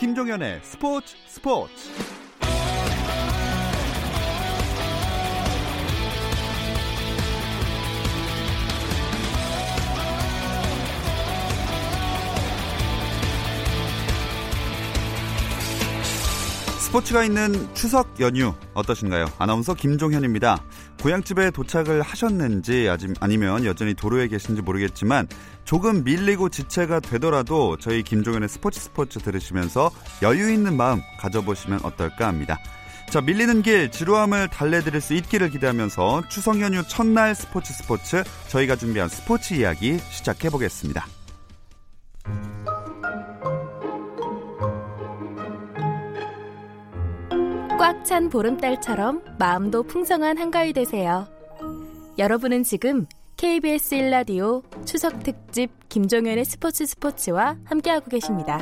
김종현의 스포츠 스포츠 스포츠가 있는 추석 연휴 어떠신가요? 아나운서 김종현입니다. 고향집에 도착을 하셨는지 아니면 여전히 도로에 계신지 모르겠지만 조금 밀리고 지체가 되더라도 저희 김종현의 스포츠 스포츠 들으시면서 여유 있는 마음 가져보시면 어떨까 합니다. 자, 밀리는 길, 지루함을 달래드릴 수 있기를 기대하면서 추석 연휴 첫날 스포츠 스포츠 저희가 준비한 스포츠 이야기 시작해 보겠습니다. 꽉 찬 보름달처럼 마음도 풍성한 한가위 되세요. 여러분은 지금 KBS 1라디오 추석 특집 김종현의 스포츠 스포츠와 함께하고 계십니다.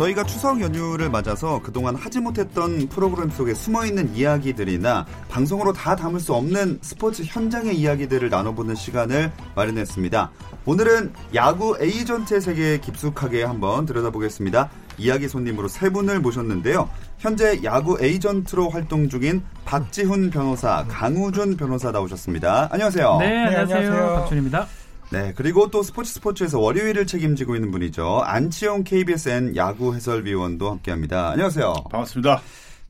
저희가 추석 연휴를 맞아서 그동안 하지 못했던 프로그램 속에 숨어있는 이야기들이나 방송으로 다 담을 수 없는 스포츠 현장의 이야기들을 나눠보는 시간을 마련했습니다. 오늘은 야구 에이전트의 세계에 깊숙하게 한번 들여다보겠습니다. 이야기 손님으로 세 분을 모셨는데요. 현재 야구 에이전트로 활동 중인 박지훈 변호사, 강우준 변호사 나오셨습니다. 안녕하세요. 네, 안녕하세요. 네, 안녕하세요. 박준입니다. 네, 그리고 또 스포츠 스포츠에서 월요일을 책임지고 있는 분이죠. 안치용 KBSN 야구 해설위원도 함께합니다. 안녕하세요. 반갑습니다.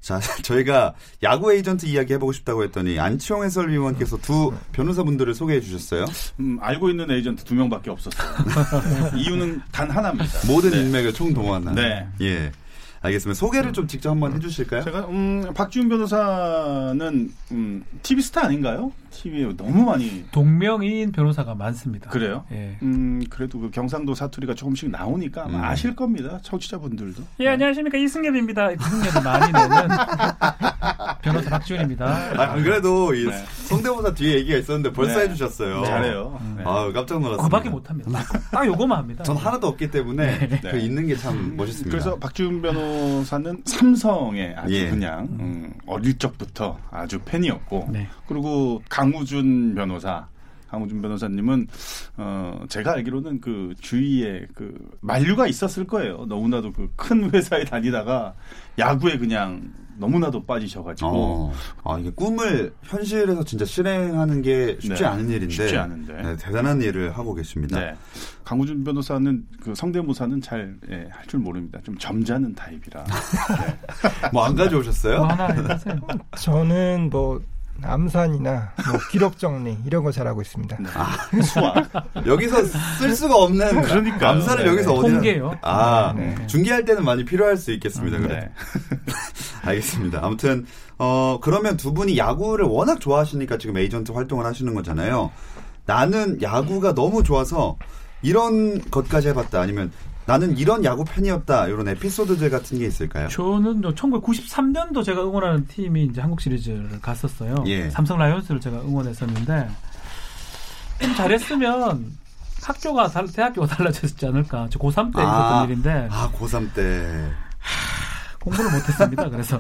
자, 저희가 야구 에이전트 이야기 해보고 싶다고 했더니 안치용 해설위원께서 두 변호사분들을 소개해 주셨어요. 음, 알고 있는 에이전트 두 명밖에 없었어요. 이유는 단 하나입니다. 모든 네. 인맥을 총동원한. 네. 예. 알겠습니다. 소개를 좀 직접 한번 해주실까요? 제가 음, 박지훈 변호사는 음, TV 스타 아닌가요? TV에 너무 많이 동명이인 변호사가 많습니다. 그래요? 예. 음, 그래도 그 경상도 사투리가 조금씩 나오니까 음. 아실 겁니다. 청취자분들도. 예, 안녕하십니까 이승엽입니다. 이승엽이 많이 내는 변호사 박지훈입니다. 아, 안 그래도 이 네. 성대모사 뒤에 얘기가 있었는데 벌써 네. 해주셨어요. 잘해요. 네. 아, 깜짝 놀랐어요. 그밖에 못합니다. 딱 요거만 합니다. 전 하나도 없기 때문에 네. 그 있는 게 참 멋있습니다. 그래서 박지훈 변호 사는 삼성에 아주 예. 그냥 음, 어릴 적부터 아주 팬이었고 네. 그리고 강우준 변호사 강우준 변호사님은 어 제가 알기로는 그 주위에 그 만류가 있었을 거예요. 너무나도 그 큰 회사에 다니다가 야구에 그냥 너무나도 빠지셔가지고 어, 아 이게 꿈을 현실에서 진짜 실행하는 게 쉽지 네, 않은 일인데 쉽지 않은데 네, 대단한 일을 하고 계십니다. 네. 강우준 변호사는 그 성대모사는 잘 할줄 예, 모릅니다. 좀 점잖은 타입이라. 네. 뭐안 가져오셨어요? 뭐 하나 해주세요. 저는 뭐 암산이나 뭐 기록 정리 이런 거 잘하고 있습니다. 네. 아, 수학. 여기서 쓸 수가 없는 그러니까 암산을 네. 여기서 어디 통계요. 아 네. 중계할 때는 많이 필요할 수 있겠습니다. 음, 그래. 알겠습니다. 아무튼 어 그러면 두 분이 야구를 워낙 좋아하시니까 지금 에이전트 활동을 하시는 거잖아요. 나는 야구가 너무 좋아서 이런 것까지 해봤다 아니면 나는 이런 야구 팬이었다 이런 에피소드들 같은 게 있을까요? 저는 1993년도 제가 응원하는 팀이 이제 한국 시리즈를 갔었어요. 예. 삼성 라이온스를 제가 응원했었는데 좀 잘했으면 학교가 달, 대학교가 달라졌지 않을까. 저 고3 때 있었던 아, 일인데 아 고3 때 공부를 못했습니다. 그래서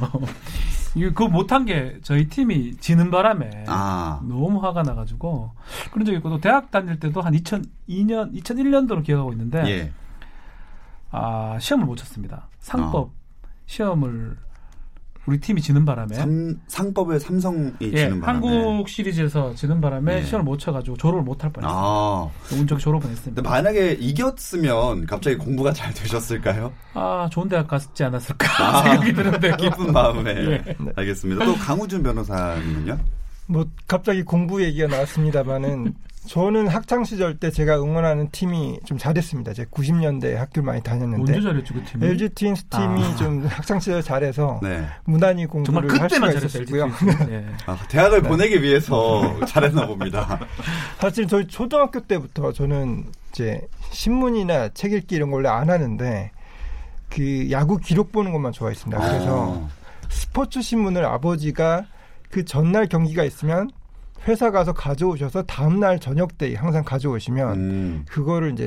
그 못한 게 저희 팀이 지는 바람에 아. 너무 화가 나가지고 그런 적이 있고 또 대학 다닐 때도 한 2002년, 2001년도로 기억하고 있는데 예. 아 시험을 못 쳤습니다. 상법 어. 시험을 우리 팀이 지는 바람에 삼, 상법을 삼성이 예, 지는 바람에 한국 시리즈에서 지는 바람에 예. 시험을 못 쳐가지고 졸업을 못 할 뻔했어요. 아. 운 좋게 졸업은 했습니다. 만약에 이겼으면 갑자기 공부가 잘 되셨을까요? 아 좋은 대학 갔지 않았을까 아. 생각이 드는데 기쁜 마음에 예. 알겠습니다. 또 강우준 변호사님은요? 뭐 갑자기 공부 얘기가 나왔습니다만은 저는 학창 시절 때 제가 응원하는 팀이 좀 잘했습니다. 제가 90년대 학교를 많이 다녔는데 언제 잘했죠 그 팀이? LG 트윈스 팀이 아. 좀 학창 시절 잘해서 네. 무난히 정말 공부를 할 그때만 수가 잘했어요. 있었고요. 예. 아, 대학을 보내기 위해서 잘했나 봅니다. 사실 저희 초등학교 때부터 저는 이제 신문이나 책 읽기 이런 걸 원래 안 하는데 그 야구 기록 보는 것만 좋아했습니다. 그래서 어. 스포츠 신문을 아버지가 그 전날 경기가 있으면 회사 가서 가져오셔서 다음 날 저녁 때 항상 가져오시면 음. 그거를 이제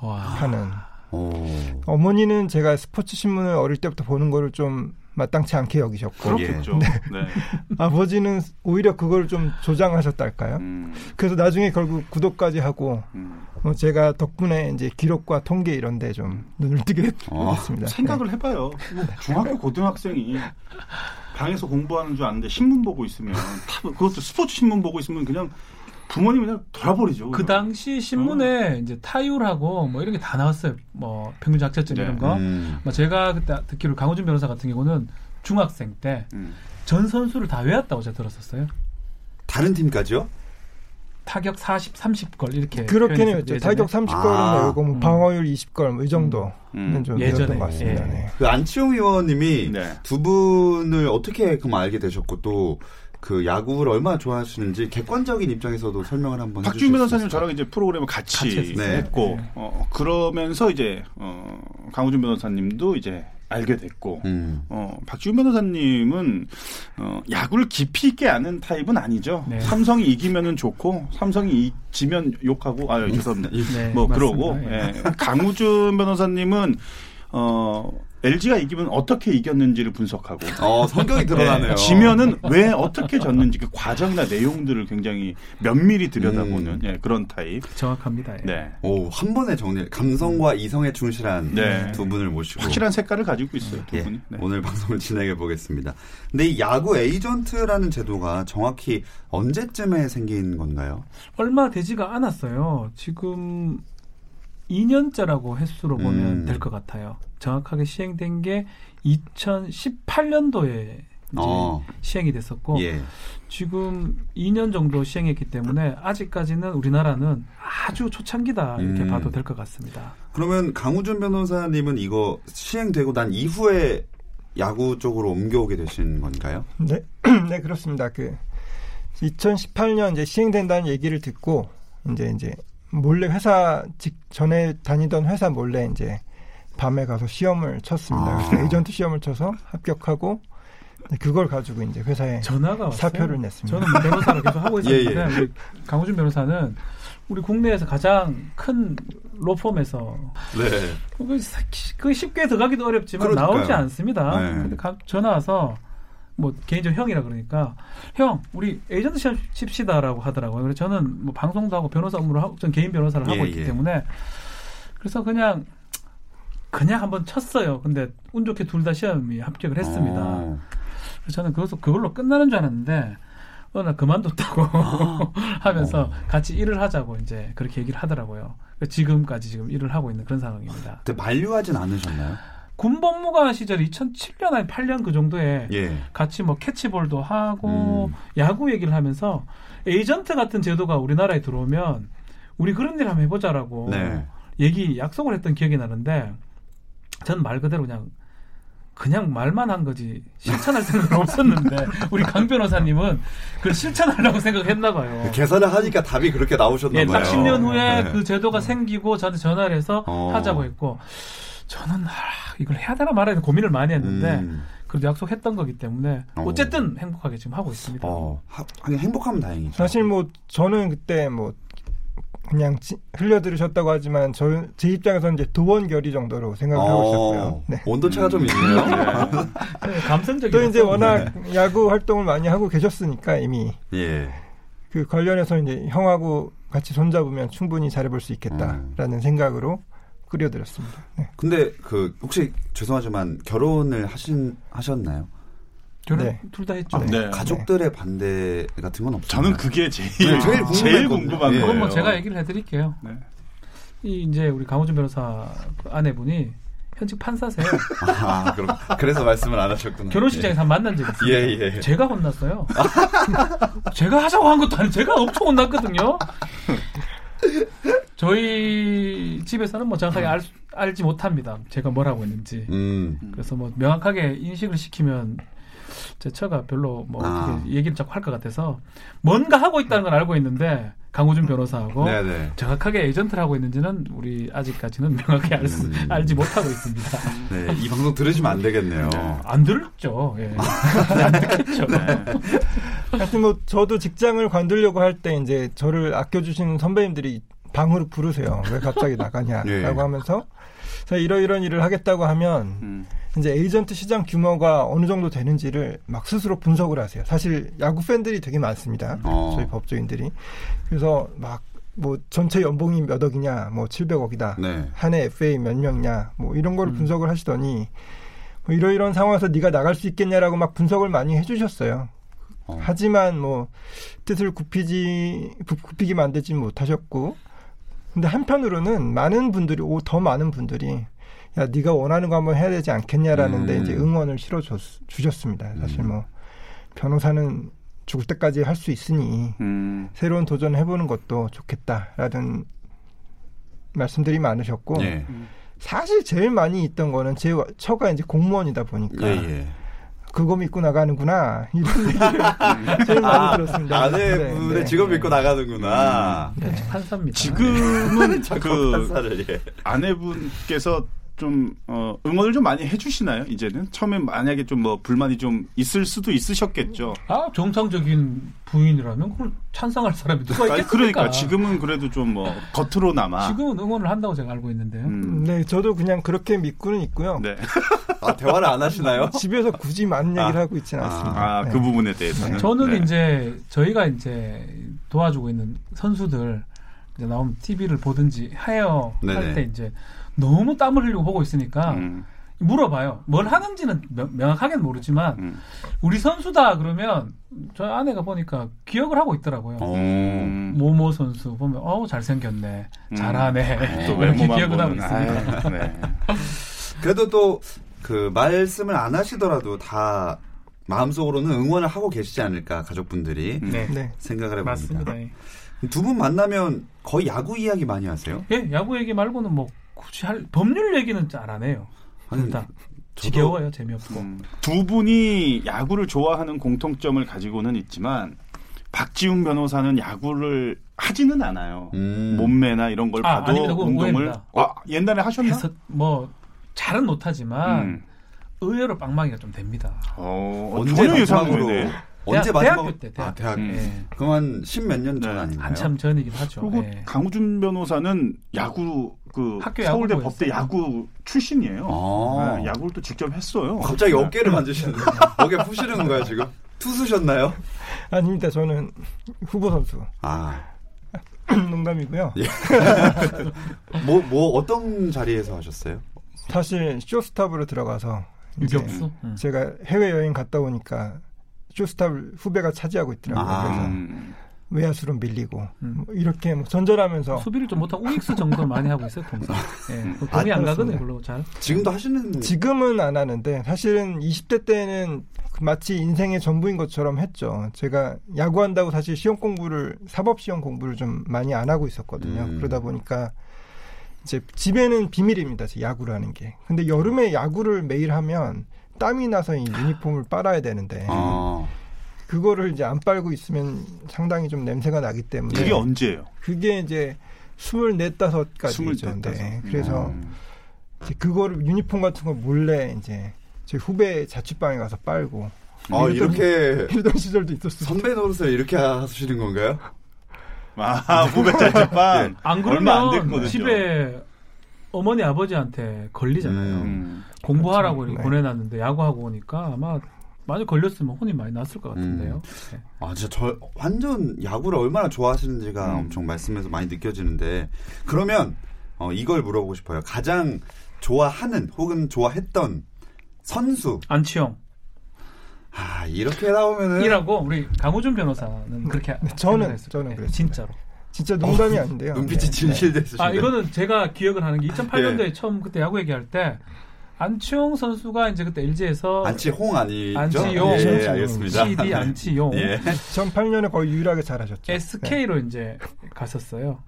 와. 스크랩하는 오. 어머니는 제가 스포츠 신문을 어릴 때부터 보는 거를 좀 마땅치 않게 여기셨고 그렇겠죠. 네. 네. 아버지는 오히려 그걸 좀 조장하셨달까요? 음, 그래서 나중에 결국 구독까지 하고 음. 뭐 제가 덕분에 이제 기록과 통계 이런 데 좀 눈을 뜨게 어, 됐습니다. 생각을 해봐요. 뭐 중학교 고등학생이 방에서 공부하는 줄 아는데 신문 보고 있으면 다 그것도 스포츠 신문 보고 있으면 그냥 부모님 그냥 돌아버리죠. 그 당시 신문에 이제 타율하고 뭐 이런 게 다 나왔어요. 뭐 평균 작체점 네. 이런 거. 음. 뭐 제가 그때 듣기로 강호준 변호사 같은 경우는 중학생 때전 음. 선수를 다 외웠다고 제가 들었었어요. 다른 팀까지요? 타격 40, 30걸 이렇게 그렇게는 예전에. 타격 30골은 아. 외우고 뭐 음. 방어율 20골 뭐이 정도는 음. 좀 예전에, 것 같습니다. 예. 네. 그 안치홍 의원님이 네. 두 분을 어떻게 그럼 알게 되셨고 또 그 야구를 얼마나 좋아하시는지 객관적인 입장에서도 설명을 한번 박준 변호사님? 저랑 이제 프로그램을 같이, 같이. 네. 했고 네. 어, 그러면서 이제 어, 강우준 변호사님도 이제 알게 됐고 음. 어, 박지훈 변호사님은 어, 야구를 깊이 있게 아는 타입은 아니죠. 네. 삼성이 이기면은 좋고 삼성이 이- 지면 욕하고 아 죄송합니다. 네, 뭐 맞습니다. 그러고 예. 예. 강우준 변호사님은 어, LG가 이기면 어떻게 이겼는지를 분석하고 어 성격이 드러나네요. 예, 지면은 왜 어떻게 졌는지 그 과정이나 내용들을 굉장히 면밀히 들여다보는 음. 예, 그런 타입. 정확합니다. 예. 네. 오, 한 번에 정리. 감성과 이성에 충실한 네. 두 분을 모시고 확실한 색깔을 가지고 있어요 두 예, 분이. 네. 오늘 방송을 진행해 보겠습니다. 근데 이 야구 에이전트라는 제도가 정확히 언제쯤에 생긴 건가요? 얼마 되지가 않았어요. 지금 2년째라고 횟수로 보면 음. 될것 같아요. 정확하게 시행된 게 2018년도에 이제 어. 시행이 됐었고 예. 지금 2년 정도 시행했기 때문에 아직까지는 우리나라는 아주 초창기다 이렇게 음. 봐도 될 것 같습니다. 그러면 강우준 변호사님은 이거 시행되고 난 이후에 야구 쪽으로 옮겨오게 되신 건가요? 네, 네 그렇습니다. 그 2018년 이제 시행된다는 얘기를 듣고 이제 이제 몰래 회사 직 전에 다니던 회사 몰래 이제 밤에 가서 시험을 쳤습니다. 아. 그래서 에이전트 시험을 쳐서 합격하고 네, 그걸 가지고 이제 회사에 전화가 왔어요. 사표를 냈습니다. 저는 뭐 변호사를 계속 하고 있었는데 예, 예. 우리 강호준 변호사는 우리 국내에서 가장 큰 로펌에서 네. 그, 사- 그 쉽게 들어가기도 어렵지만 그러니까요. 나오지 않습니다. 네. 근데 가- 전화 와서 뭐 개인적으로 형이라 그러니까 형 우리 에이전트 시험 칩시다라고 하더라고요. 그래서 저는 뭐 방송도 하고 변호사 업무를 하고 전 개인 변호사를 하고 예, 있기 예. 때문에 그래서 그냥 그냥 한번 쳤어요. 근데 운 좋게 둘 다 시험이 합격을 했습니다. 어. 그래서 저는 그것도 그걸로 끝나는 줄 알았는데 어느 날 그만뒀다고 아. 하면서 어. 같이 일을 하자고 이제 그렇게 얘기를 하더라고요. 그래서 지금까지 지금 일을 하고 있는 그런 상황입니다. 그때 만류하진 않으셨나요? 군법무관 시절 2007년 아니 8년 그 정도에 예. 같이 뭐 캐치볼도 하고 음. 야구 얘기를 하면서 에이전트 같은 제도가 우리나라에 들어오면 우리 그런 일 한번 해보자라고 네. 얘기 약속을 했던 기억이 나는데 전 말 그대로 그냥 그냥 말만 한 거지 실천할 생각은 없었는데 우리 강 변호사님은 그걸 실천하려고 생각했나 봐요. 계산을 하니까 답이 그렇게 나오셨나 예, 봐요. 딱 10년 후에 네. 그 제도가 생기고 저한테 전화를 해서 어. 하자고 했고 저는 아, 이걸 해야 되나 말아야 되나 고민을 많이 했는데 음. 그래도 약속했던 거기 때문에 어. 어쨌든 행복하게 지금 하고 있습니다. 어, 하, 하긴 행복하면 다행이죠. 사실 뭐 저는 그때 뭐 그냥 지- 흘려들으셨다고 하지만 저 제 입장에서는 이제 도원 결의 정도로 생각을 하고 있었고요. 네. 온도차가 좀 있네요. 네, 감성적인 또 이제 워낙 야구 활동을 많이 하고 계셨으니까 이미 예. 그 관련해서 이제 형하고 같이 손잡으면 충분히 잘해볼 수 있겠다라는 생각으로 끌어들였습니다. 네. 근데 그 혹시 죄송하지만 결혼을 하신 하셨나요? 결혼 네. 둘다 했죠. 아, 네. 가족들의 반대 같은 건 없어요. 저는 그게 제일 네, 제일 궁금했거든요. 제일 궁금한 예. 거예요. 그건 뭐 제가 얘기를 해드릴게요. 네. 이 이제 우리 강호준 변호사 그 아내분이 현직 판사세요. 아, 그럼 그래서 말씀을 안 하셨구나. 결혼식장에서 한번 만난 적이 있어요. 예, 예. 제가 혼났어요. 제가 하자고 한 것도 아니고 제가 엄청 혼났거든요. 저희 집에서는 뭐 정확하게 알, 수- 알지 못합니다. 제가 뭘 하고 있는지. 음. 그래서 뭐 명확하게 인식을 시키면 제 처가 별로 뭐 아. 얘기를 자꾸 할 것 같아서 뭔가 하고 있다는 건 알고 있는데 강호준 변호사하고 네, 네. 정확하게 에이전트를 하고 있는지는 우리 아직까지는 명확히 알 수, 음. 알지 못하고 있습니다. 네, 이 방송 들으시면 안 되겠네요. 안 들었죠. 예. 안 듣겠죠. 하여튼 뭐 저도 직장을 관두려고 할 때 이제 저를 아껴주시는 선배님들이 방으로 부르세요. 왜 갑자기 나가냐라고 예. 하면서 자, 이러이런 일을 하겠다고 하면 음. 이제 에이전트 시장 규모가 어느 정도 되는지를 막 스스로 분석을 하세요. 사실 야구 팬들이 되게 많습니다. 어. 저희 법조인들이. 그래서 막 뭐 전체 연봉이 몇 억이냐, 뭐 700억이다. 네. 한해 FA 몇 명이냐, 뭐 이런 거를 음. 분석을 하시더니 뭐 이러이런 상황에서 네가 나갈 수 있겠냐라고 막 분석을 많이 해주셨어요. 어. 하지만 뭐 뜻을 굽히지 굽- 굽히게 만들지 못하셨고, 근데 한편으로는 많은 분들이 오, 더 많은 분들이 야 네가 원하는 거 한번 해야 되지 않겠냐라는데 음. 이제 응원을 실어 주셨습니다. 사실 음. 뭐 변호사는 죽을 때까지 할 수 있으니 음. 새로운 도전을 해보는 것도 좋겠다라는 말씀들이 많으셨고 예. 사실 제일 많이 있던 거는 제 처가 이제 공무원이다 보니까 예, 예. 그거 믿고 나가는구나 이런 얘기를 제일 많이 들었습니다. 아내분의 네, 네. 직업 믿고 나가는구나. 네. 판사입니다. 지금은 그 그 판사를 예. 아내분께서 좀 어, 응원을 좀 많이 해주시나요? 이제는 처음에 만약에 좀 뭐 불만이 좀 있을 수도 있으셨겠죠. 아 정상적인 부인이라면 그걸 찬성할 사람이 누가 있겠습니까? 그러니까 지금은 그래도 좀 뭐 겉으로나마. 지금은 응원을 한다고 제가 알고 있는데요. 음, 네, 저도 그냥 그렇게 믿고는 있고요. 네. 아, 대화를 안 하시나요? 집에서 굳이 많은 아. 얘기를 하고 있지는 않습니다. 아, 네. 그 부분에 대해서는. 저는 네. 이제 저희가 이제 도와주고 있는 선수들 이제 나오면 TV를 보든지 하여. 할 때 이제 너무 땀을 흘리고 보고 있으니까 음, 물어봐요. 뭘 하는지는 명, 명확하게는 모르지만 음. 우리 선수다 그러면 저희 아내가 보니까 기억을 하고 있더라고요. 어. 음. 모모 선수 보면 어우 잘생겼네, 음. 잘하네 또 이렇게 기억을 하고. 있습니다. 아유, 네. 그래도 또 그 말씀을 안 하시더라도 다 마음속으로는 응원을 하고 계시지 않을까 가족분들이 네, 네. 생각을 해봅니다. 맞습니다. 두분 만나면 거의 야구 이야기 많이 하세요? 예, 야구 얘기 말고는 뭐 굳이 할 법률 얘기는 잘 안 해요. 아니, 둘다 지겨워요, 재미없고. 음. 두 분이 야구를 좋아하는 공통점을 가지고는 있지만 박지훈 변호사는 야구를 하지는 않아요. 음. 몸매나 이런 걸 아, 봐도 아닙니다. 운동을. 아, 옛날에 하셨나? 해서 뭐 잘은 못하지만 음. 의외로 빵망이가 좀 됩니다. 어, 언제 전혀 예상 마지막으로 외네. 언제 대학- 마지막으로 대학교 때, 대학 아, 대학 음. 예. 한 십몇 년전 네. 아닌가요? 한참 전이긴 하죠. 그리고 예. 강우준 변호사는 야구 그 학교 서울대 야구부였어요. 법대 야구 출신이에요. 아. 네, 야구를 또 직접 했어요. 갑자기 네. 어깨를 만지시는데 어깨 푸시는 건가요 지금? 투수셨나요? 아닙니다. 저는 후보 선수 아, 농담이고요. 예. 뭐, 뭐 어떤 자리에서 하셨어요? 사실 쇼스탑으로 들어가서 이제 유격수. 음. 제가 해외 여행 갔다 오니까 쇼스탑을 후배가 차지하고 있더라고요. 아. 그래서 음. 외야수로 밀리고 음. 뭐 이렇게 뭐 전전하면서 수비를 좀 못하고 우익수 정도 많이 하고 있어요, 통상. 예. 그 공이 아, 안. 가거든요, 별로 잘. 지금도 하시는 지금은 안 하는데 사실은 20대 때는 마치 인생의 전부인 것처럼 했죠. 제가 야구한다고 사실 시험 공부를 사법 시험 공부를 좀 많이 안 하고 있었거든요. 음. 그러다 보니까 이제 집에는 비밀입니다. 제 야구라는 게. 근데 여름에 야구를 매일 하면 땀이 나서 이 유니폼을 빨아야 되는데 아, 그거를 이제 안 빨고 있으면 상당히 좀 냄새가 나기 때문에 그게 언제예요? 그게 이제 스물넷 다섯까지죠. 네. 그래서 음. 이제 그거를 유니폼 같은 걸 몰래 이제 제 후배 자취방에 가서 빨고 아 이렇게 이러던 시절도 있었어요. 선배 노릇을 이렇게 하시는 건가요? 아, 후배 자취방. 안 얼마 안 그러면 됐거든요. 집에 어머니 아버지한테 걸리잖아요. 음. 음. 공부하라고 그렇죠. 네. 보내놨는데 야구하고 오니까 아마 많이 걸렸으면 혼이 많이 났을 것 같은데요. 네. 아 진짜 저 완전 야구를 얼마나 좋아하시는지가 음. 엄청 말씀에서 많이 느껴지는데 그러면 어, 이걸 물어보고 싶어요. 가장 좋아하는 혹은 좋아했던 선수. 안치용 아 이렇게 나오면은 이라고 우리 강호준 변호사는 그렇게 네, 저는- 저는. 그랬습니다. 진짜로. 진짜 농담이 아닌데요. 눈빛이 네. 진실됐으신데. 아 이거는 제가 기억을 하는 게 2008년도에 예. 처음 그때 야구 얘기할 때 안치용 선수가 이제 그때 LG에서 안치홍 아니죠? 안치용. 예, 안치용. 알겠습니다. CD 안치용 예. 2008년에 거의 유일하게 잘하셨죠. SK로 이제 갔었어요.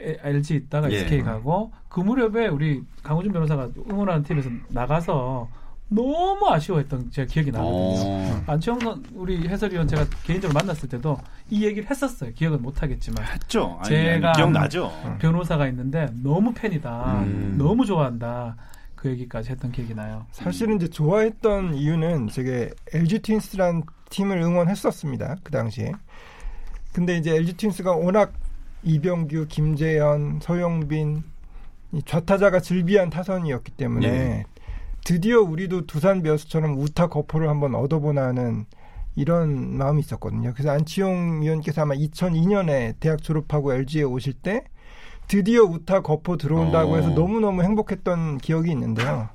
에- LG 있다가 예. SK 가고 그 무렵에 우리 강호준 변호사가 응원하는 팀에서 나가서 너무 아쉬워했던 제가 기억이 나거든요. 어. 안치홍 선 우리 해설위원 제가 개인적으로 만났을 때도 이 얘기를 했었어요. 기억은 못 하겠지만 했죠. 아니, 제가 기억나죠. 변호사가 있는데 너무 팬이다, 음. 너무 좋아한다 그 얘기까지 했던 기억이 나요. 사실은 이제 좋아했던 이유는 제가 LG 트윈스라는 팀을 응원했었습니다. 그 당시에. 근데 이제 LG 트윈스가 워낙 이병규, 김재현, 서영빈 이 좌타자가 즐비한 타선이었기 때문에 예. 드디어 우리도 두산 베어스처럼 우타 거포를 한번 얻어보나 하는 이런 마음이 있었거든요. 그래서 안치홍 위원께서 아마 2002년에 대학 졸업하고 LG에 오실 때 드디어 우타 거포 들어온다고 어. 해서 너무너무 행복했던 기억이 있는데요.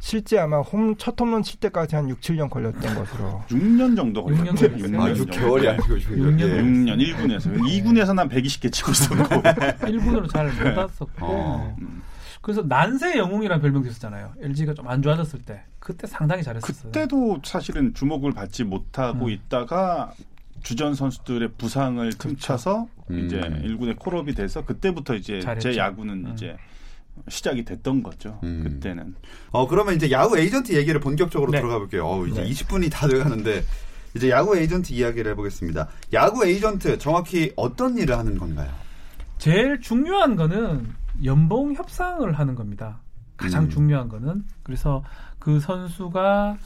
실제 아마 홈, 첫 홈런 칠 때까지 한 6, 7년 걸렸던 것으로. 6년 정도 걸렸어요. 6년 걸렸어요. 아, 6개월이 아니고 육 년. 6년 1군에서 2군에서 난 120개 치고 있었고 1군으로 잘 못 왔었고 어. 그래서 난세 영웅이라는 별명도 있었잖아요. LG가 좀 안 좋아졌을 때 그때 상당히 잘했었어요. 그때도 사실은 주목을 받지 못하고 음. 있다가 주전 선수들의 부상을 틈차서 음. 이제 1군에 콜업이 돼서 그때부터 이제 잘했죠. 제 야구는 음. 이제 시작이 됐던 거죠. 음. 그때는 어 그러면 이제 야구 에이전트 얘기를 본격적으로 네. 들어가 볼게요. 어, 이제 네. 20분이 다 돼가는데 이제 야구 에이전트 이야기를 해보겠습니다. 야구 에이전트 정확히 어떤 일을 하는 건가요? 제일 중요한 거는 연봉 협상을 하는 겁니다. 가장 음. 중요한 거는 그래서 그 선수가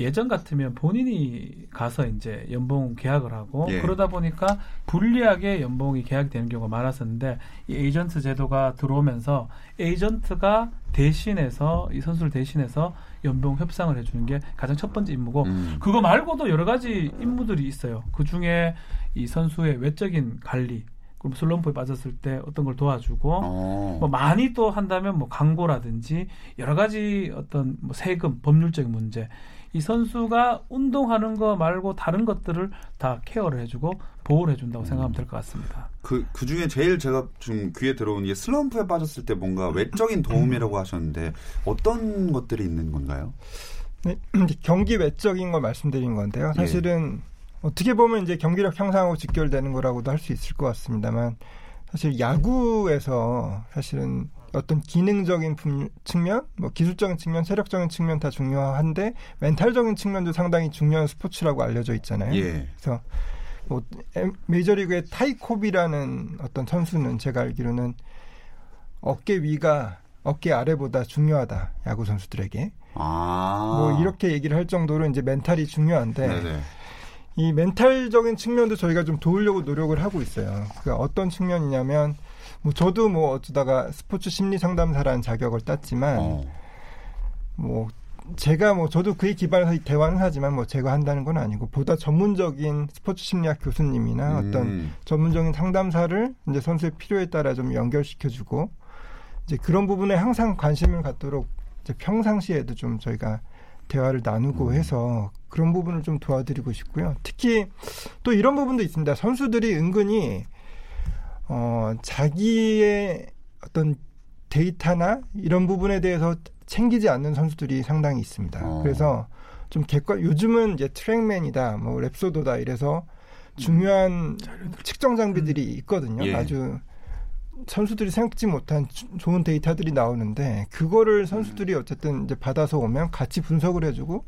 예전 같으면 본인이 가서 이제 연봉 계약을 하고 예. 그러다 보니까 불리하게 연봉이 계약이 되는 경우가 많았었는데 이 에이전트 제도가 들어오면서 에이전트가 대신해서 이 선수를 대신해서 연봉 협상을 해주는 게 가장 첫 번째 임무고 음. 그거 말고도 여러 가지 임무들이 있어요. 그 중에 이 선수의 외적인 관리, 그리고 슬럼프에 빠졌을 때 어떤 걸 도와주고, 어. 뭐 많이 또 한다면 뭐 광고라든지 여러 가지 어떤 뭐 세금, 법률적인 문제. 이 선수가 운동하는 거 말고 다른 것들을 다 케어를 해주고 보호를 해준다고 생각하면 될 것 같습니다. 그, 그 중에 제일 제가 좀 귀에 들어온 게 슬럼프에 빠졌을 때 뭔가 외적인 도움이라고 하셨는데 어떤 것들이 있는 건가요? 네, 경기 외적인 걸 말씀드린 건데요. 예. 사실은 어떻게 보면 이제 경기력 향상하고 직결되는 거라고도 할 수 있을 것 같습니다만 사실 야구에서 사실은 어떤 기능적인 품- 측면, 뭐 기술적인 측면, 체력적인 측면 다 중요한데 멘탈적인 측면도 상당히 중요한 스포츠라고 알려져 있잖아요. 예. 그래서 뭐 엠- 메이저리그의 타이콥이라는 어떤 선수는 제가 알기로는 어깨 위가 어깨 아래보다 중요하다 야구 선수들에게 아. 뭐 이렇게 얘기를 할 정도로 이제 멘탈이 중요한데 네네. 이 멘탈적인 측면도 저희가 좀 도우려고 노력을 하고 있어요. 그 어떤 측면이냐면 뭐 저도 뭐 어쩌다가 스포츠 심리 상담사라는 자격을 땄지만 어. 뭐 제가 뭐 저도 그에 기반해서 이 대화는 하지만 뭐 제가 한다는 건 아니고 보다 전문적인 스포츠 심리학 교수님이나 어떤 음. 전문적인 상담사를 이제 선수의 필요에 따라 좀 연결시켜주고 이제 그런 부분에 항상 관심을 갖도록 이제 평상시에도 좀 저희가 대화를 나누고 음. 해서 그런 부분을 좀 도와드리고 싶고요. 특히 또 이런 부분도 있습니다. 선수들이 은근히 어 자기의 어떤 데이터나 이런 부분에 대해서 챙기지 않는 선수들이 상당히 있습니다. 어. 그래서 좀 객관 요즘은 이제 트랙맨이다, 뭐 랩소도다 이래서 중요한 측정 장비들이 있거든요. 예. 아주 선수들이 생각지 못한 주- 좋은 데이터들이 나오는데 그거를 선수들이 어쨌든 이제 받아서 오면 같이 분석을 해주고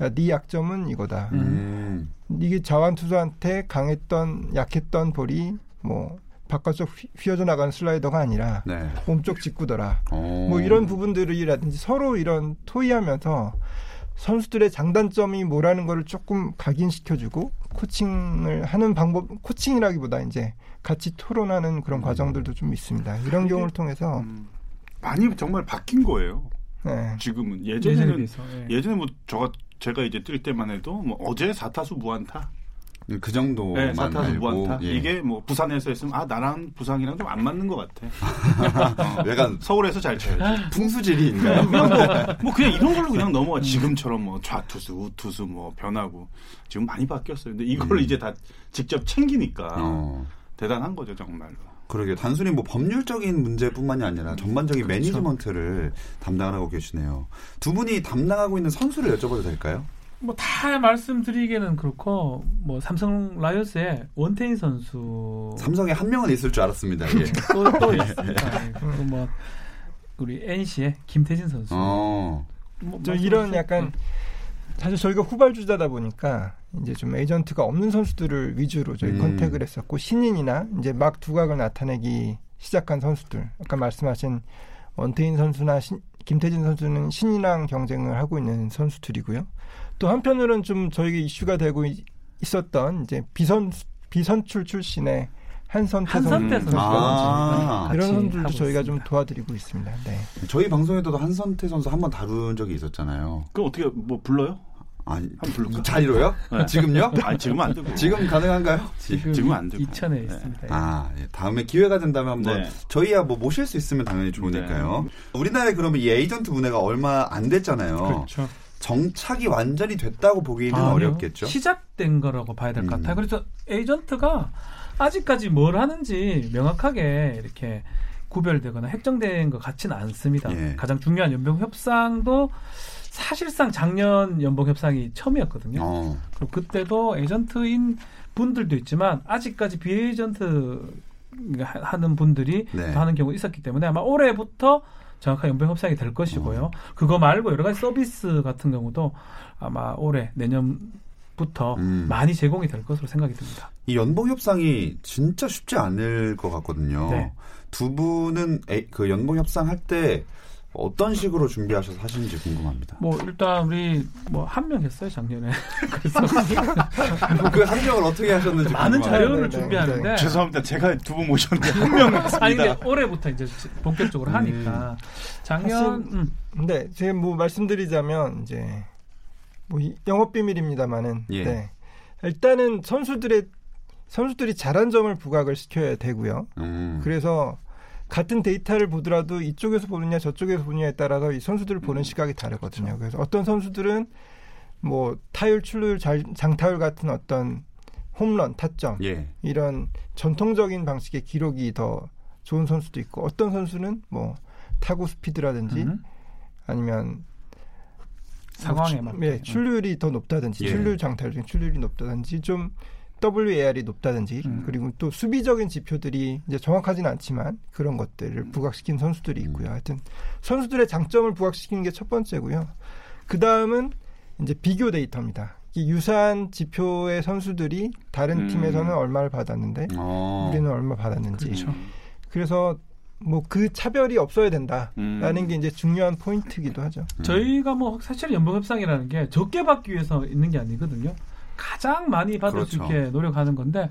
야, 네 약점은 이거다. 음. 이게 자완 투수한테 강했던 약했던 볼이 뭐 바깥쪽 휘- 휘어져 나가는 슬라이더가 아니라 네. 몸쪽 직구더라. 어. 뭐 이런 부분들이라든지 서로 이런 토의하면서 선수들의 장단점이 뭐라는 거를 조금 각인시켜주고 코칭을 하는 방법, 코칭이라기보다 이제 같이 토론하는 그런 과정들도 좀 있습니다. 이런 경우를 통해서 음, 많이 정말 바뀐 거예요. 네. 지금은 예전에 예전에는 비해서. 예. 예전에 뭐 저가 제가 이제 뛸 때만 해도 뭐 어제 사타수 무안타, 그 정도만 네, 알고 무안타 예. 이게 뭐 부산에서 했으면 아 나랑 부상이랑 좀 안 맞는 것 같아. 어, 약간 서울에서 잘 쳐야지. 풍수질이 있나요? 그냥 뭐, 뭐 그냥 이런 걸로 그냥 넘어가. 지금처럼 뭐 좌투수, 우투수 뭐 변하고 지금 많이 바뀌었어요. 근데 이걸 음. 이제 다 직접 챙기니까 어. 대단한 거죠 정말로. 그러게 단순히 뭐 법률적인 문제뿐만이 아니라 전반적인 그렇죠. 매니지먼트를 담당을 하고 계시네요. 두 분이 담당하고 있는 선수를 여쭤봐도 될까요? 뭐 다 말씀드리기는 그렇고 뭐 삼성 라이온스의 원태인 선수 삼성에 한 명은 있을 줄 알았습니다. 예. 또, 또 있습니다. 예. 그리고 뭐 우리 NC의 김태진 선수. 어. 뭐 저 이런. 약간 사실 저희가 후발주자다 보니까 이제 좀 에이전트가 없는 선수들을 위주로 저희 음. 컨택을 했었고 신인이나 이제 막 두각을 나타내기 시작한 선수들 아까 말씀하신 원태인 선수나 신- 김태진 선수는 신인왕 경쟁을 하고 있는 선수들이고요. 또 한편으로는 좀 저희가 이슈가 되고 이- 있었던 이제 비선 비선출 출신의 한선태 선수 아. 이런 선수들도 저희가 좀 있습니다. 도와드리고 있습니다. 네. 저희 방송에도 한선태 선수 한 번 다룬 적이 있었잖아요. 그 어떻게 뭐 불러요? 아니? 자리로요? 네. 지금요? 아 지금은 안 되고. 지금 가능한가요? 지금 은 안 되고. 이천에 네. 있습니다. 아, 예. 다음에 기회가 된다면 한번 네. 저희야 뭐 모실 수 있으면 당연히 좋으니까요. 우리나라에 그러면 이 에이전트 문화가 얼마 안 됐잖아요. 그렇죠. 정착이 완전히 됐다고 보기는 아니요. 어렵겠죠. 시작된 거라고 봐야 될것 음. 같아요. 그래서 에이전트가 아직까지 뭘 하는지 명확하게 이렇게 구별되거나 획정된 것 같지는 않습니다. 예. 가장 중요한 연봉 협상도 사실상 작년 연봉 협상이 처음이었거든요. 어, 그리고 그때도 에이전트인 분들도 있지만 아직까지 비에이전트 하- 하는 분들이 네. 또 하는 경우가 있었기 때문에 아마 올해부터 정확한 연봉 협상이 될 것이고요. 그거 말고 여러 가지 서비스 같은 경우도 아마 올해 내년 부터 음. 많이 제공이 될 것으로 생각이 듭니다. 이 연봉 협상이 진짜 쉽지 않을 것 같거든요. 네. 두 분은 에- 그 연봉 협상 할 때 어떤 식으로 준비하셔서 하시는지 궁금합니다. 뭐 일단 우리 뭐 한 명 했어요 작년에. 그래서 그 합격을 어떻게 하셨는지 많은. 자료를 네, 네, 준비하는데 네. 죄송합니다. 제가 두 분 모셨는데 한 명 했습니다. 아니 근데 올해부터 이제 본격적으로 음. 하니까 작년 사실- 음, 근데 제가 뭐 말씀드리자면 이제 뭐 이- 영업 비밀입니다만은 예. 네. 일단은 선수들의 선수들이 잘한 점을 부각을 시켜야 되고요. 음. 그래서 같은 데이터를 보더라도 이쪽에서 보느냐 저쪽에서 보느냐에 따라서 이 선수들을 보는 음. 시각이 그렇죠. 다르거든요. 그래서 어떤 선수들은 뭐 타율, 출루율, 잘- 장타율 같은 어떤 홈런, 타점 예. 이런 전통적인 방식의 기록이 더 좋은 선수도 있고 어떤 선수는 뭐 타구 스피드라든지 음, 아니면 상황에 뭐 맞게. 예, 출루율이 더 높다든지 예. 출루율 장타율 중에 출루율이 높다든지 좀 WAR이 높다든지 음. 그리고 또 수비적인 지표들이 이제 정확하지는 않지만 그런 것들을 음. 부각시킨 선수들이 있고요. 하여튼 선수들의 장점을 부각시키는 게 첫 번째고요. 그 다음은 이제 비교 데이터입니다. 이 유사한 지표의 선수들이 다른 음. 팀에서는 얼마를 받았는데 어. 우리는 얼마 받았는지 그렇죠. 그래서 뭐그 차별이 없어야 된다라는 음. 게 이제 중요한 포인트이기도 하죠. 음. 저희가 뭐 사실 연봉 협상이라는 게 적게 받기 위해서 있는 게 아니거든요. 가장 많이 받을 수 그렇죠. 있게 노력하는 건데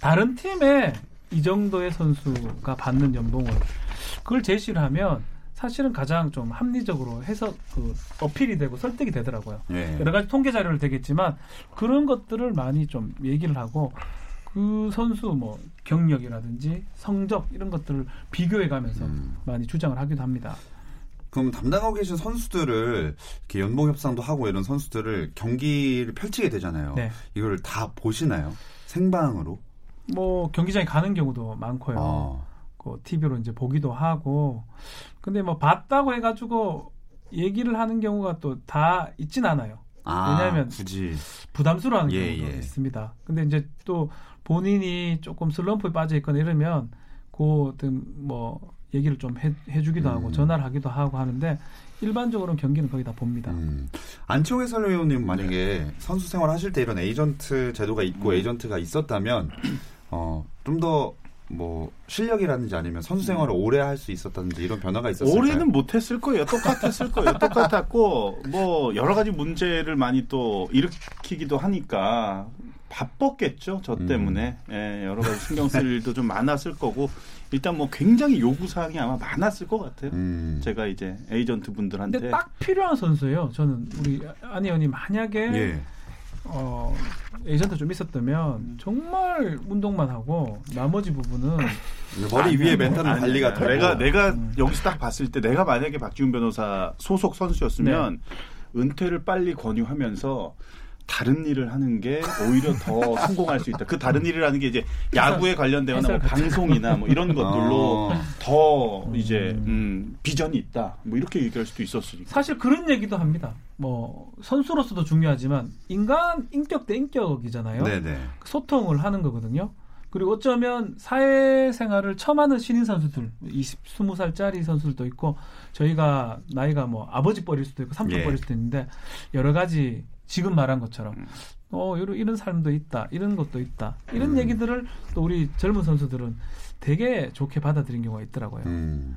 다른 팀에 이 정도의 선수가 받는 연봉을 그걸 제시를 하면 사실은 가장 좀 합리적으로 해서 그 어필이 되고 설득이 되더라고요. 예. 여러 가지 통계 자료를 되겠지만 그런 것들을 많이 좀 얘기를 하고 그 선수 뭐 경력이라든지 성적 이런 것들을 비교해 가면서 음. 많이 주장을 하기도 합니다. 그럼 담당하고 계신 선수들을 이렇게 연봉 협상도 하고 이런 선수들을 경기를 펼치게 되잖아요. 네. 이걸 다 보시나요? 생방으로? 뭐 경기장에 가는 경우도 많고요. 어. 그 TV로 이제 보기도 하고. 근데 뭐 봤다고 해가지고 얘기를 하는 경우가 또 다 있진 않아요. 아, 왜냐하면 굳이 부담스러워하는 예, 경우도 예. 있습니다. 근데 이제 또 본인이 조금 슬럼프에 빠져 있거나 이러면 그 어떤 뭐 얘기를 좀 해, 해주기도 음. 하고 전화를 하기도 하고 하는데 일반적으로는 경기는 거의 다 봅니다. 음. 안치홍 해설위원님 만약에 선수 생활 하실 때 이런 에이전트 제도가 있고 음. 에이전트가 있었다면 어, 좀 더 뭐 실력이라든지 아니면 선수 생활을 오래 할 수 있었다든지 이런 변화가 있었을까요? 올해는 못했을 거예요. 똑같았을 거예요. 똑같았고 뭐 여러 가지 문제를 많이 또 일으키기도 하니까 바빴겠죠. 저 음. 때문에 예, 여러 가지 신경 쓸 일도 좀 많았을 거고 일단 뭐 굉장히 요구 사항이 아마 많았을 것 같아요. 음. 제가 이제 에이전트 분들한테 근데 딱 필요한 선수예요. 저는 우리 안 의원이 만약에 예. 어, 에이전트 좀 있었다면 정말 운동만 하고 나머지 부분은 머리 위에 멘탈은. 관리가 되고 내가 내가 음. 여기서 딱 봤을 때 내가 만약에 박지훈 변호사 소속 선수였으면 네. 은퇴를 빨리 권유하면서 다른 일을 하는 게 오히려 더 성공할 수 있다. 그 다른 일이라는 게 이제 야구에 관련되거나 뭐 방송이나 뭐 이런 것들로 어. 더 이제 음, 비전이 있다. 뭐 이렇게 얘기할 수도 있었으니까. 사실 그런 얘기도 합니다. 뭐 선수로서도 중요하지만 인간 인격 대 인격이잖아요. 네네. 소통을 하는 거거든요. 그리고 어쩌면 사회생활을 처음 하는 신인 선수들, 20, 20살짜리 선수들도 있고, 저희가 나이가 뭐 아버지 뻘일 수도 있고, 삼촌 예. 뻘일 수도 있는데, 여러 가지 지금 말한 것처럼, 음. 어, 이런, 이런 삶도 있다, 이런 것도 있다, 이런 음. 얘기들을 또 우리 젊은 선수들은 되게 좋게 받아들인 경우가 있더라고요. 음.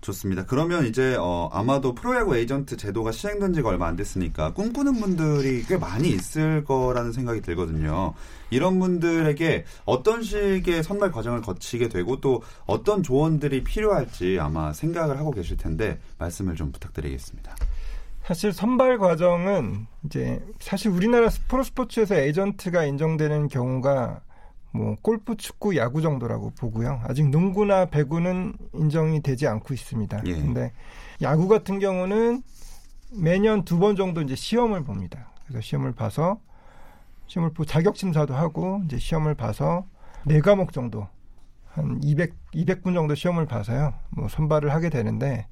좋습니다. 그러면 이제 어, 아마도 프로야구 에이전트 제도가 시행된 지가 얼마 안 됐으니까 꿈꾸는 분들이 꽤 많이 있을 거라는 생각이 들거든요. 이런 분들에게 어떤 식의 선발 과정을 거치게 되고 또 어떤 조언들이 필요할지 아마 생각을 하고 계실 텐데 말씀을 좀 부탁드리겠습니다. 사실 선발 과정은 이제 사실 우리나라 프로 스포츠에서 에이전트가 인정되는 경우가 뭐 골프, 축구, 야구 정도라고 보고요. 아직 농구나 배구는 인정이 되지 않고 있습니다. 예. 근데 야구 같은 경우는 매년 두 번 정도 이제 시험을 봅니다. 그래서 시험을 봐서 시험을 보고 자격 심사도 하고 이제 시험을 봐서 네 과목 정도 한 200, 200분 정도 시험을 봐서요. 뭐 선발을 하게 되는데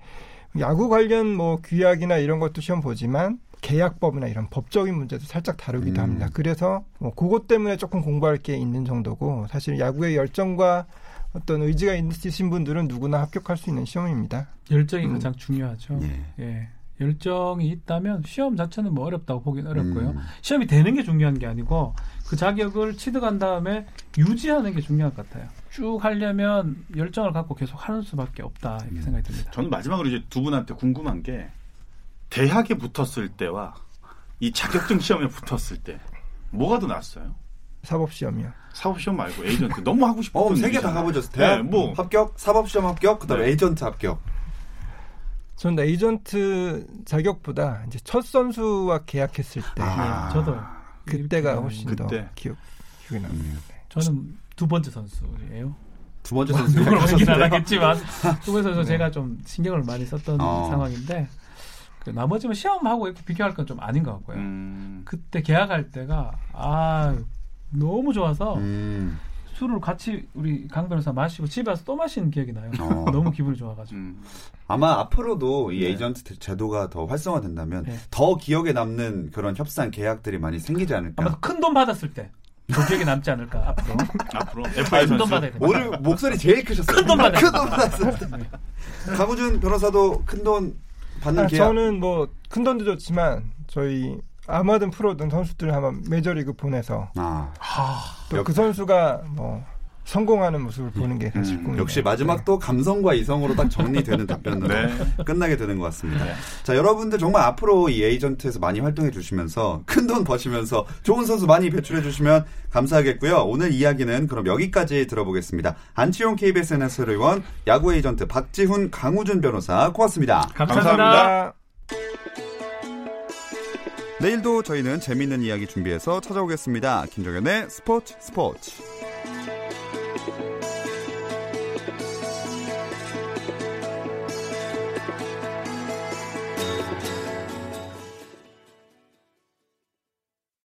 야구 관련 뭐 규약이나 이런 것도 시험 보지만 계약법이나 이런 법적인 문제도 살짝 다루기도 음. 합니다. 그래서 뭐 그것 때문에 조금 공부할 게 있는 정도고 사실 야구의 열정과 어떤 의지가 있으신 분들은 누구나 합격할 수 있는 시험입니다. 열정이 음. 가장 중요하죠. 예. 예. 열정이 있다면 시험 자체는 뭐 어렵다고 보긴 어렵고요. 음. 시험이 되는 게 중요한 게 아니고 그 자격을 취득한 다음에 유지하는 게 중요한 것 같아요. 쭉 하려면 열정을 갖고 계속 하는 수밖에 없다 이렇게 음. 생각이 듭니다. 저는 마지막으로 이제 두 분한테 궁금한 게 대학에 붙었을 때와 이 자격증 시험에 붙었을 때 뭐가 더 낫어요? 사법 시험이요. 사법 시험 말고 에이전트 너무 하고 싶었던 어, 세개 다. 가보죠. 대학 네, 뭐 합격, 사법 시험 합격, 그다음에 네. 에이전트 합격. 저는 에이전트 자격보다 이제 첫 선수와 계약했을 때 아. 예, 저도 그때가 훨씬 더 그때. 기억 기억이 납니다. 네. 저는 두 번째 선수예요. 두 번째 선수 누구를 보긴 안? 하겠지만 두 번째 선수 제가 좀 신경을 많이 썼던 어. 상황인데 그 나머지는 시험하고 이렇게 비교할 건 좀 아닌 것 같고요. 음, 그때 계약할 때가 아 너무 좋아서 음. 술을 같이 우리 강 변호사 마시고 집에 와서 또 마시는 기억이 나요. 어. 너무 기분이 좋아가지고. 음. 아마 앞으로도 이 네. 에이전트 제도가 더 활성화된다면 네. 더 기억에 남는 그런 협상 계약들이 많이 생기지 않을까. 아마 큰 돈 받았을 때. 그 기억에 남지 않을까 앞으로. 앞으로 큰 FA 돈 선수 받아야 돼. 오늘 목소리 제일 크셨어요. 큰 돈 받아요. 큰돈 받았어요. 강우준 변호사도 큰 돈 받는 아, 계약. 저는 뭐 큰 돈도 좋지만 저희 아마든 프로든 선수들 한번 메이저리그 보내서 아, 또 역- 그 선수가 뭐 성공하는 모습을 보는 게 사실 음, 꿈이에요. 역시 마지막 또 감성과 이성으로 딱 정리되는 답변으로 네. 끝나게 되는 것 같습니다. 네. 자, 여러분들 정말 앞으로 이 에이전트에서 많이 활동해 주시면서 큰 돈 버시면서 좋은 선수 많이 배출해 주시면 감사하겠고요. 오늘 이야기는 그럼 여기까지 들어보겠습니다. 안치용 KBS 해설위원, 야구 에이전트 박지훈, 강우준 변호사 고맙습니다. 감사합니다. 감사합니다. 내일도 저희는 재미있는 이야기 준비해서 찾아오겠습니다. 김종현의 스포츠 스포츠.